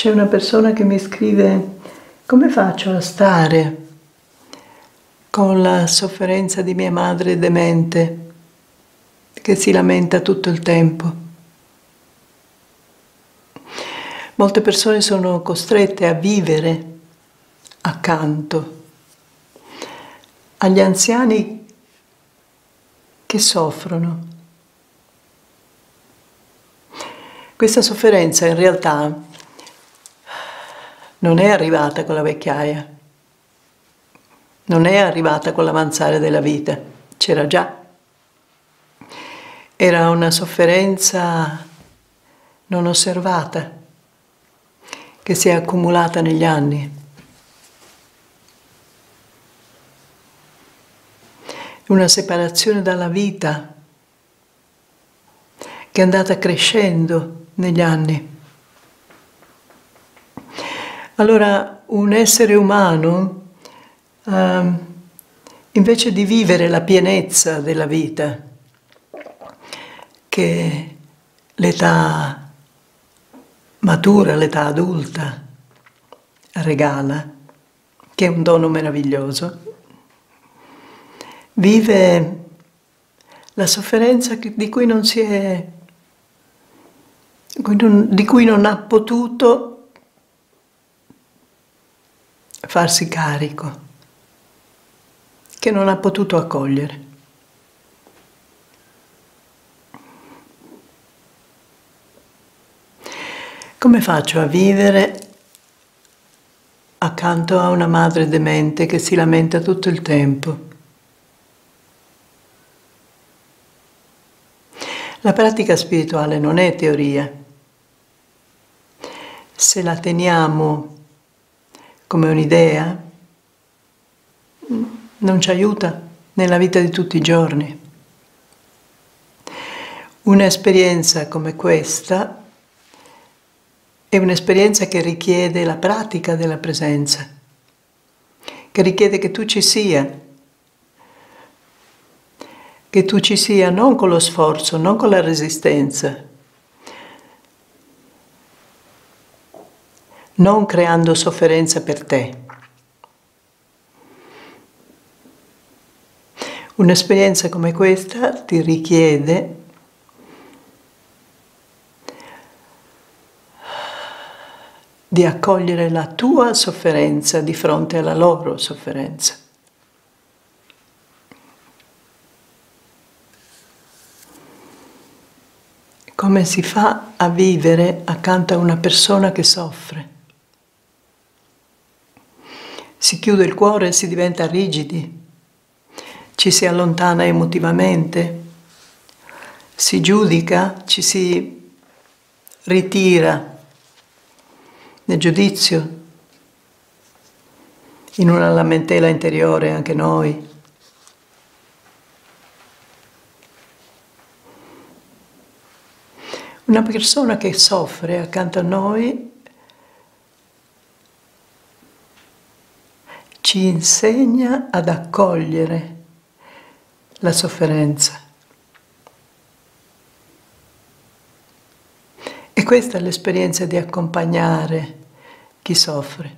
C'è una persona che mi scrive come faccio a stare con la sofferenza di mia madre demente che si lamenta tutto il tempo. Molte persone sono costrette a vivere accanto agli anziani che soffrono. Questa sofferenza in realtà non è arrivata con la vecchiaia, non è arrivata con l'avanzare della vita, c'era già. Era una sofferenza non osservata che si è accumulata negli anni. Una separazione dalla vita che è andata crescendo negli anni. Allora un essere umano, uh, invece di vivere la pienezza della vita, che l'età matura, l'età adulta regala, che è un dono meraviglioso, vive la sofferenza di cui non si è, di cui non ha potuto farsi carico, che non ha potuto accogliere. Come faccio a vivere accanto a una madre demente che si lamenta tutto il tempo? La pratica spirituale non è teoria. Se la teniamo come un'idea, non ci aiuta nella vita di tutti i giorni. Un'esperienza come questa è un'esperienza che richiede la pratica della presenza, che richiede che tu ci sia, che tu ci sia non con lo sforzo, non con la resistenza, non creando sofferenza per te. Un'esperienza come questa ti richiede di accogliere la tua sofferenza di fronte alla loro sofferenza. Come si fa a vivere accanto a una persona che soffre? Si chiude il cuore e si diventa rigidi, ci si allontana emotivamente, si giudica, ci si ritira nel giudizio, in una lamentela interiore anche noi. Una persona che soffre accanto a noi ci insegna ad accogliere la sofferenza. E questa è l'esperienza di accompagnare chi soffre.